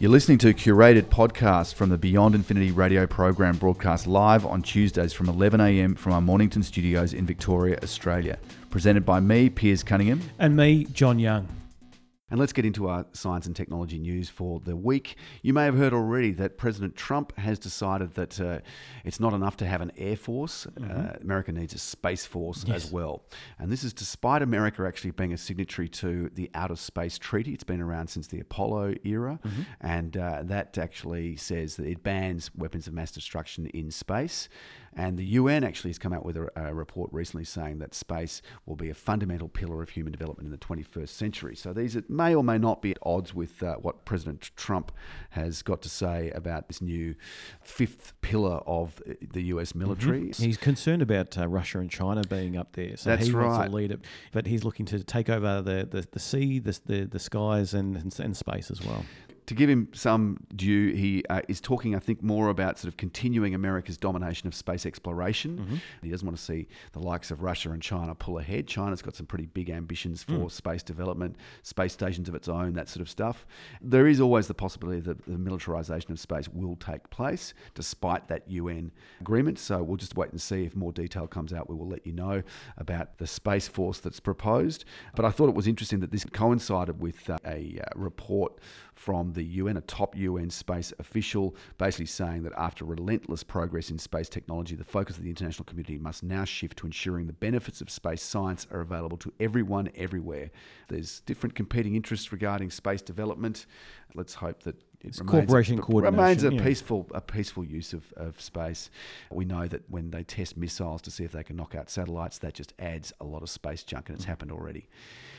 You're listening to a curated podcast from the Beyond Infinity radio program broadcast live on Tuesdays from 11am from our Mornington studios in Victoria, Australia. Presented by me, Piers Cunningham. And me, John Young. And let's get into our science and technology news for the week. You may have heard already that President Trump has decided that uh, it's not enough to have an air force. Mm-hmm. Uh, America needs a space force yes. as well. And this is despite America actually being a signatory to the Outer Space Treaty. It's been around since the Apollo era. Mm-hmm. And uh, that actually says that it bans weapons of mass destruction in space. And the UN actually has come out with a, a, report recently saying that space will be a fundamental pillar of human development in the 21st century. So these may or may not be at odds with uh, what President Trump has got to say about this new fifth pillar of the US military. Mm-hmm. He's concerned about uh, Russia and China being up there. So That's he right. wants to lead it. But he's looking to take over the, the, the sea, the, the, the skies, and, and, and space as well to give him some due, he uh, is talking, I think, more about sort of continuing America's domination of space exploration. Mm-hmm. He doesn't want to see the likes of Russia and China pull ahead. China's got some pretty big ambitions for mm. space development, space stations of its own, that sort of stuff. There is always the possibility that the militarization of space will take place, despite that UN agreement. So we'll just wait and see if more detail comes out. We will let you know about the space force that's proposed. But I thought it was interesting that this coincided with uh, a uh, report from the UN, a top UN space official, basically saying that after relentless progress in space technology, the focus of the international community must now shift to ensuring the benefits of space science are available to everyone everywhere. There's different competing interests regarding space development. Let's hope that it remains, coordination. remains a yeah. peaceful a peaceful use of, of space. We know that when they test missiles to see if they can knock out satellites, that just adds a lot of space junk, and it's happened already.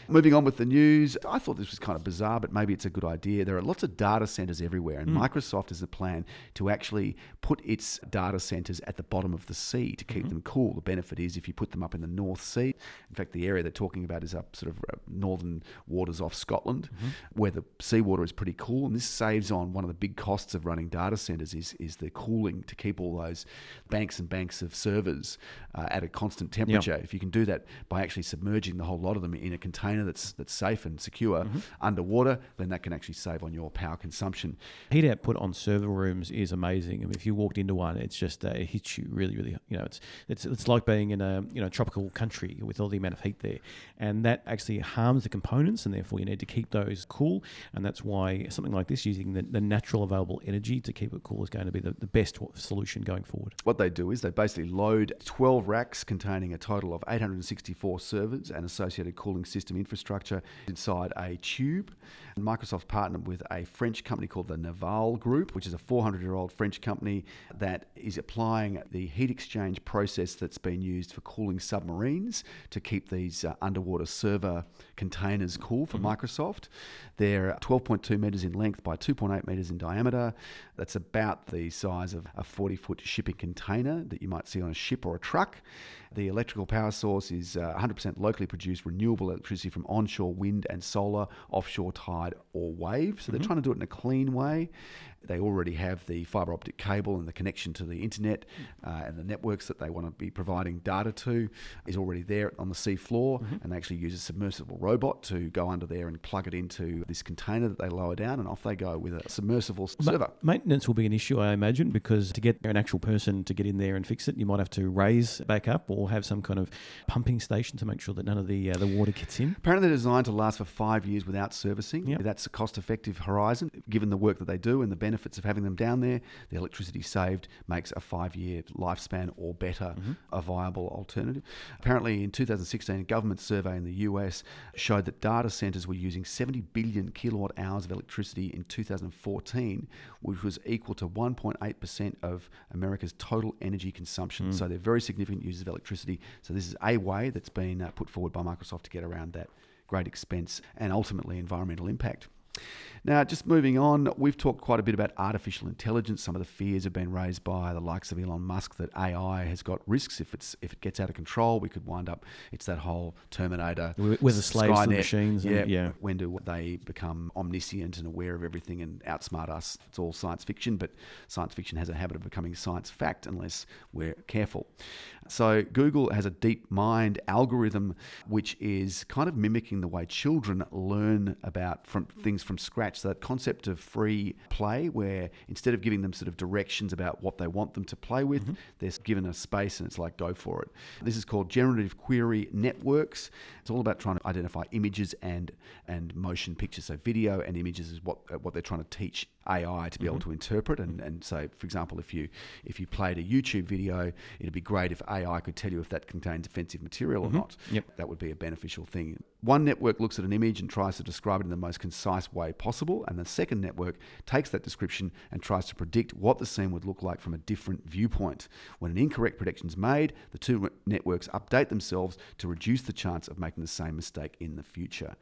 Moving on with the news, I thought this was kind of bizarre, but maybe it's a good idea. There are lots of data centers everywhere, and mm. Microsoft has a plan to actually put its data centers at the bottom of the sea to keep mm-hmm. them cool. The benefit is if you put them up in the North Sea, in fact, the area they're talking about is up sort of uh, northern waters off Scotland, mm-hmm. where the seawater is pretty cool, and this saves on one of the big costs of running data centers is, is the cooling to keep all those banks and banks of servers uh, at a constant temperature. Yep. If you can do that by actually submerging the whole lot of them in a container that's that's safe and secure mm-hmm. underwater, then that can actually save on your power consumption. Heat output on server rooms is amazing. I mean, if you walked into one, it's just uh, it hits you really, really. You know, it's it's it's like being in a you know tropical country with all the amount of heat there, and that actually harms the components, and therefore you need to keep those cool. And that's why something like this, using the, the natural available energy to keep it cool, is going to be the, the best solution going forward. What they do is they basically load 12 racks containing a total of 864 servers and associated cooling system infrastructure inside a tube. And Microsoft partnered with a French company called the Naval Group, which is a 400 year old French company that is applying the heat exchange process that's been used for cooling submarines to keep these uh, underwater server containers cool for mm-hmm. Microsoft. They're 12.2 meters in length by 2.8 meters in diameter. That's about the size of a 40 foot shipping container that you might see on a ship or a truck. The electrical power source is uh, 100% locally produced renewable electricity from onshore wind and solar, offshore tide or wave. So mm-hmm. they're trying to do it in a clean way. They already have the fiber optic cable and the connection to the internet uh, and the networks that they want to be providing data to is already there on the sea floor. Mm-hmm. And they actually use a submersible robot to go under there and plug it into this container that they lower down, and off they go with a submersible Ma- server. Maintenance will be an issue, I imagine, because to get an actual person to get in there and fix it, you might have to raise back up or have some kind of pumping station to make sure that none of the uh, the water gets in. Apparently, they're designed to last for five years without servicing. Yep. That's a cost-effective horizon, given the work that they do and the benefits of having them down there. The electricity saved makes a five-year lifespan or better mm-hmm. a viable alternative. Apparently, in 2016, a government survey in the US showed that data centers were using 70 billion kilowatt hours of electricity in 2014, which was equal to 1.8% of America's total energy consumption. Mm. So they're very significant users of electricity. So this is a way that's been uh, put forward by Microsoft to get around that great expense and ultimately environmental impact. Now, just moving on, we've talked quite a bit about artificial intelligence. Some of the fears have been raised by the likes of Elon Musk that AI has got risks. If it's if it gets out of control, we could wind up. It's that whole Terminator. We're the slaves the machines. Yeah, yeah. When do they become omniscient and aware of everything and outsmart us? It's all science fiction, but science fiction has a habit of becoming science fact unless we're careful. So Google has a DeepMind algorithm, which is kind of mimicking the way children learn about from things from scratch. So that concept of free play, where instead of giving them sort of directions about what they want them to play with, Mm-hmm. they're given a space and it's like go for it. This is called generative query networks. It's all about trying to identify images and and motion pictures. So video and images is what uh, what they're trying to teach AI to be able to interpret. And and so, for example, if you if you played a YouTube video, it'd be great if AI could tell you if that contains offensive material or not. Yep. That would be a beneficial thing. One network looks at an image and tries to describe it in the most concise way possible, and the second network takes that description and tries to predict what the scene would look like from a different viewpoint. When an incorrect prediction is made, the two networks update themselves to reduce the chance of making the same mistake in the future.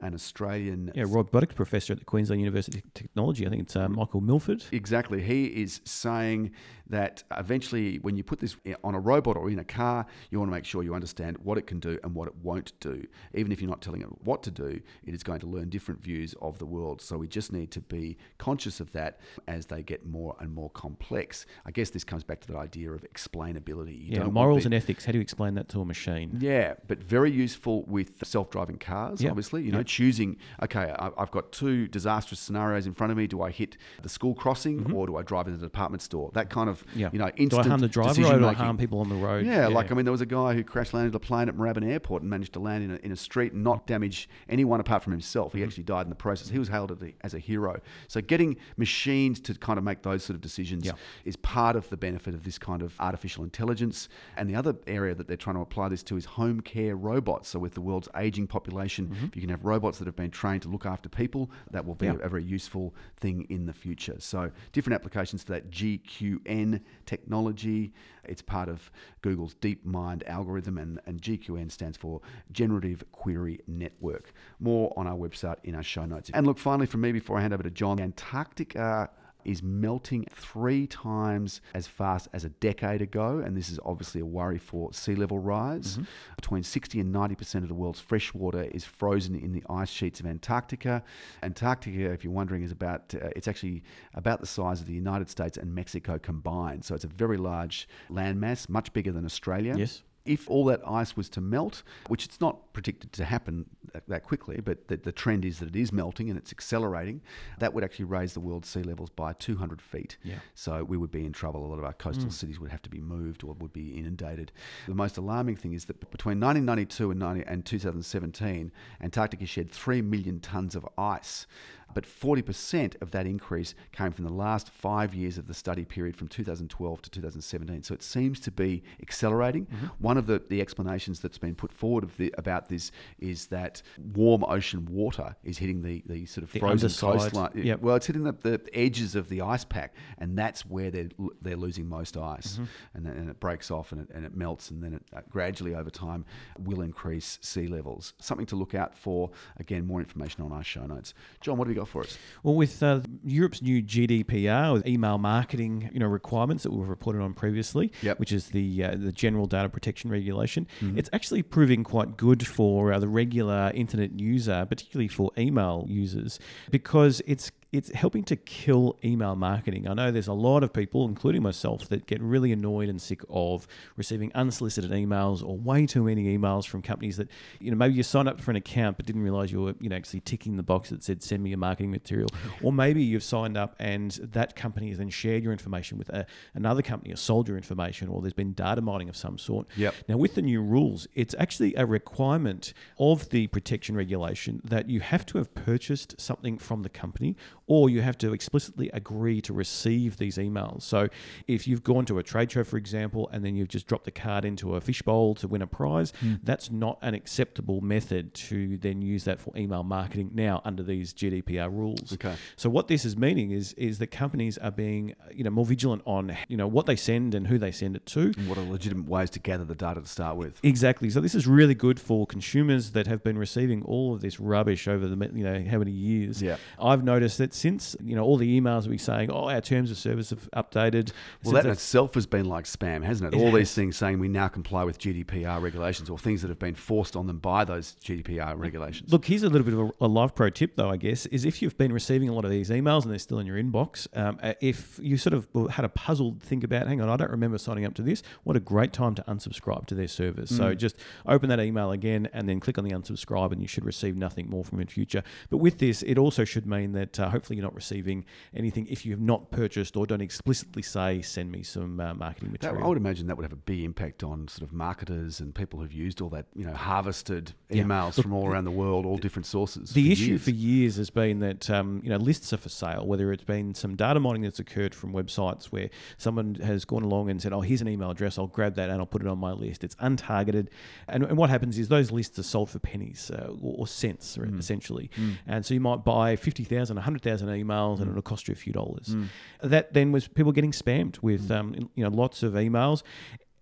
An Australian Yeah, Rob robotics professor at the Queensland University of Technology. I think it's uh, Michael Milford. Exactly. He is saying that eventually, when you put this on a robot or in a car, you want to make sure you understand what it can do and what it won't do. Even if you're not telling it what to do, it is going to learn different views of the world. So we just need to be conscious of that as they get more and more complex. I guess this comes back to that idea of explainability. You Yeah, don't morals the- and ethics. How do you explain that to a machine? yeah, but very useful with self-driving cars. Yeah. Obviously, you know, Yeah. choosing. Okay, I- I've got two disastrous scenarios in front of me. Do I hit the school crossing or do I drive into the department store? That kind of, Mm-hmm. Yeah. you know, Do instant I harm the driver or do I harm people on the road? Yeah, like I mean, there was a guy who crash landed a plane at Moorabbin Airport and managed to land in a, in a street not damage anyone apart from himself. Mm-hmm. He actually died in the process. He was hailed as a, hero. So getting machines to kind of make those sort of decisions Yeah. is part of the benefit of this kind of artificial intelligence. And the other area that they're trying to apply this to is home care robots. So with the world's aging population, if you can have robots that have been trained to look after people, that will be Mm-hmm. Yeah. a, a very useful thing in the future. So different applications for that GQN technology. It's part of Google's DeepMind algorithm, and, and GQN stands for Generative Query Network. More on our website in our show notes. And look, finally, from me before I hand over to John, Antarctica is melting three times as fast as a decade ago, and this is obviously a worry for sea level rise. Between 60 and 90% of the world's fresh water is frozen in the ice sheets of Antarctica. Antarctica, if you're wondering, is about uh, it's actually about the size of the United States and Mexico combined. So it's a very large landmass, much bigger than Australia. Yes. If all that ice was to melt, which it's not predicted to happen that, quickly, but the, the trend is that it is melting and it's accelerating, that would actually raise the world's sea levels by 200 feet. Yeah. So we would be in trouble. A lot of our coastal mm. cities would have to be moved or would be inundated. The most alarming thing is that between 1992 and, 90, and 2017, Antarctica shed 3 million tons of ice. But 40% of that increase came from the last five years of the study period from 2012 to 2017. So it seems to be accelerating. One of the, the explanations that's been put forward of the, about this is that warm ocean water is hitting the, the sort of The frozen underside. coastline. Yep. Well, it's hitting the, the edges of the ice pack, and that's where they're they're losing most ice, Mm-hmm. and, then, and it breaks off and it, and it melts, and then it uh, gradually over time will increase sea levels. Something to look out for. Again, more information on our show notes. John, what have you got for us? Well, with uh, Europe's new GDPR, with email marketing, you know, requirements that we've reported on previously, Yep. which is the uh, the General Data Protection Regulation, Mm-hmm. it's actually proving quite good for uh, the regular internet user, particularly for email users, because it's it's helping to kill email marketing. I know there's a lot of people, including myself, that get really annoyed and sick of receiving unsolicited emails or way too many emails from companies that, you know, maybe you signed up for an account but didn't realize you were, you know, actually ticking the box that said send me your marketing material. or maybe you've signed up and that company has then shared your information with a, another company or sold your information or there's been data mining of some sort. Yep. Now, with the new rules, it's actually a requirement of the protection regulation that you have to have purchased something from the company or you have to explicitly agree to receive these emails. So, if you've gone to a trade show, for example, and then you've just dropped the card into a fishbowl to win a prize, hmm. that's not an acceptable method to then use that for email marketing now under these GDPR rules. Okay. So what this is meaning is is that companies are being you know more vigilant on you know what they send and who they send it to. And what are legitimate ways to gather the data to start with? Exactly. So this is really good for consumers that have been receiving all of this rubbish over the you know how many years. Yeah. I've noticed that since. You know, all the emails be saying, "Oh, our terms of service have updated." Well, that in itself has been like spam, hasn't it? All these things saying we now comply with GDPR regulations or things that have been forced on them by those GDPR regulations. Look, here's a little bit of a, a live pro tip, though, I guess, is if you've been receiving a lot of these emails and they're still in your inbox, um, uh, if you sort of had a puzzled think about, hang on, I don't remember signing up to this, what a great time to unsubscribe to their service. Mm. So just open that email again and then click on the unsubscribe, and you should receive nothing more from it in future. But with this, it also should mean that uh, hopefully you're not receiving anything if you have not purchased or don't explicitly say, send me some uh, marketing material. That, I would imagine that would have a big impact on sort of marketers and people who've used all that, you know, harvested emails. Look, from all around the world, all different sources. The issue years. for years has been that, um, you know, lists are for sale, whether it's been some data mining that's occurred from websites where someone has gone along and said, oh, here's an email address, I'll grab that and I'll put it on my list. It's untargeted. And, and what happens is those lists are sold for pennies uh, or, or, cents, mm. essentially. Mm. And so you might buy 50,000, 100,000 emails mm. and it'll cost you a few dollars. Mm. That then was people getting spammed with, mm. um, you know, lots of emails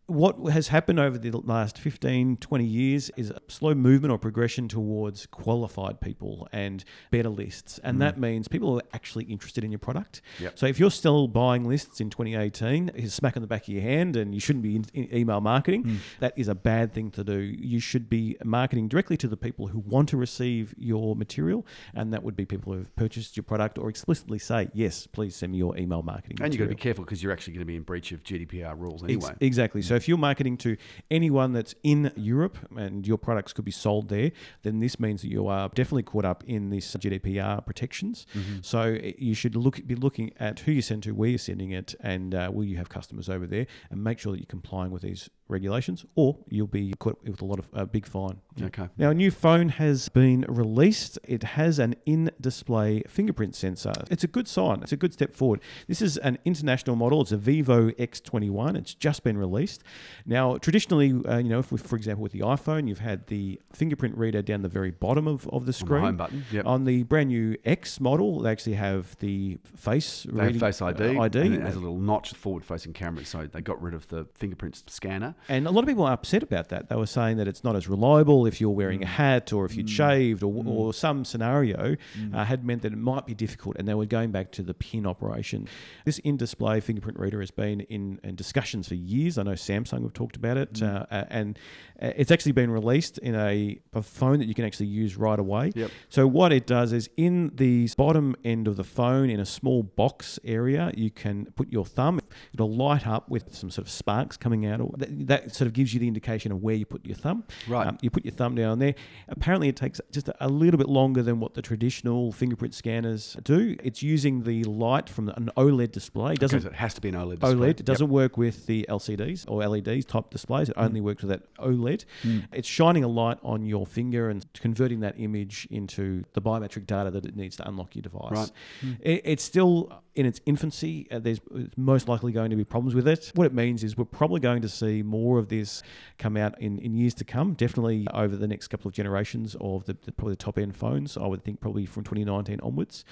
what has happened over the last 15, 20 years is a slow movement or progression towards qualified people and better lists. And mm. that means people are actually interested in your product. Yep. So if you're still buying lists in 2018, it's a smack on the back of your hand and you shouldn't be in, in email marketing. Mm. That is a bad thing to do. You should be marketing directly to the people who want to receive your material. And that would be people who have purchased your product or explicitly say, yes, please send me your email marketing And material. you've got to be careful because you're actually going to be in breach of GDPR rules anyway. Ex- exactly. So if you're marketing to anyone that's in Europe and your products could be sold there, then this means that you are definitely caught up in this GDPR protections. Mm-hmm. So eh, you should look be looking at who you send to, where you're sending it, and uh, will you have customers over there, and make sure that you're complying with these regulations, or you'll be caught with a lot of a uh, big fine. Okay. Now, a new phone has been released. It has an in-display fingerprint sensor. It's a good sign. It's a good step forward. This is an international model. It's a Vivo X21. It's just been released. Now, traditionally, uh, you know, if we, for example, with the iPhone, you've had the fingerprint reader down the very bottom of, of the screen. On the home button. Yep. On the brand new X model, they actually have the face they reading, Face ID. Uh, ID. And it has a little notch forward-facing camera, so they got rid of the fingerprint scanner. And a lot of people are upset about that. They were saying that it's not as reliable if you're wearing mm. a hat or if you'd mm. shaved or, mm. or some scenario mm. uh, had meant that it might be difficult. And they were going back to the pin operation. This in display fingerprint reader has been in, in, discussions for years. I know Samsung have talked about it. Mm. Uh, and it's actually been released in a, a, phone that you can actually use right away. Yep. So, what it does is in the bottom end of the phone, in a small box area, you can put your thumb. It'll light up with some sort of sparks coming out. That, that sort of gives you the indication of where you put your thumb. Right. Um, you put your thumb down there. Apparently, it takes just a, little bit longer than what the traditional fingerprint scanners do. It's using the light from an OLED display. It doesn't okay, so it has to be an OLED display. OLED. It doesn't yep. work with the LCDs or LEDs type displays. It mm. only works with that OLED. Mm. It's shining a light on your finger and converting that image into the biometric data that it needs to unlock your device. Right. Mm. It, it's still in its infancy. Uh, there's most likely going to be problems with it. What it means is we're probably going to see more of this come out in, in years to come. Definitely over the next couple of generations of the, the probably the top end phones. I would think probably from 2019 onwards.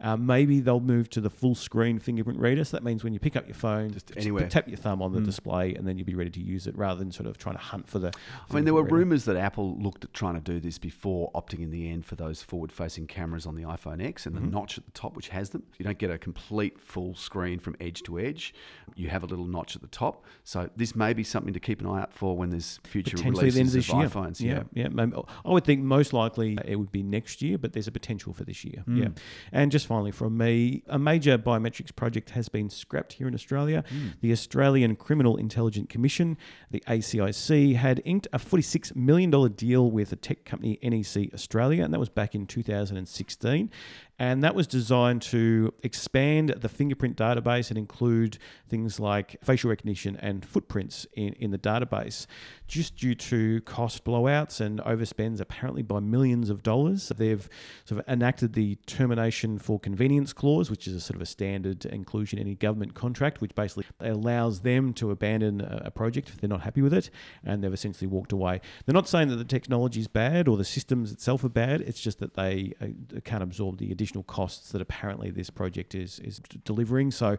Uh, maybe they'll move to the full screen fingerprint reader. So that means when you pick up your phone, just, anywhere. tap your thumb on the mm. display, and then you'll be ready to use it rather than sort of trying to hunt for the. I mean, there were rumours that Apple looked at trying to do this before opting in the end for those forward facing cameras on the iPhone X and mm-hmm. the notch at the top, which has them. You don't get a complete full screen from edge to edge. You have a little notch at the top. So this may be something to keep an eye out for when there's future releases the end of, this of year. iPhones. Yeah, yeah. yeah. I would think most likely it would be next year, but there's a potential for this year. Mm. Yeah. And just finally from me, a major biometrics project has been scrapped here in Australia. Mm. The Australian Criminal Intelligence Commission, the ACIC, had inked a $46 million deal with a tech company NEC Australia, and that was back in 2016 and that was designed to expand the fingerprint database and include things like facial recognition and footprints in, in the database just due to cost blowouts and overspends apparently by millions of dollars. They've sort of enacted the termination for convenience clause, which is a sort of a standard inclusion in any government contract, which basically allows them to abandon a project if they're not happy with it, and they've essentially walked away. They're not saying that the technology is bad or the systems itself are bad, it's just that they uh, can't absorb the additional costs that apparently this project is is delivering. So,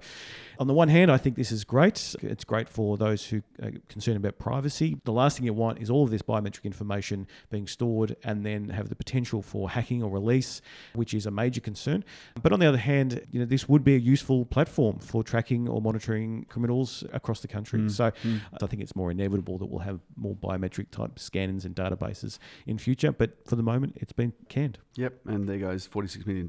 on the one hand, I think this is great. It's great for those who are concerned about privacy. The last thing you want is all of this biometric information being stored and then have the potential for hacking or release, which is a major concern. But on the other hand, you know, this would be a useful platform for tracking or monitoring criminals across the country. Mm. So I think it's more inevitable that we'll have more biometric type scans and databases in future. But for the moment, it's been canned. Yep, and there goes $46 million.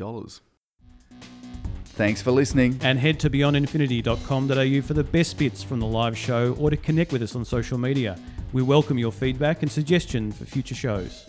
Thanks for listening. And head to beyondinfinity.com.au for the best bits from the live show or to connect with us on social media. We welcome your feedback and suggestion for future shows.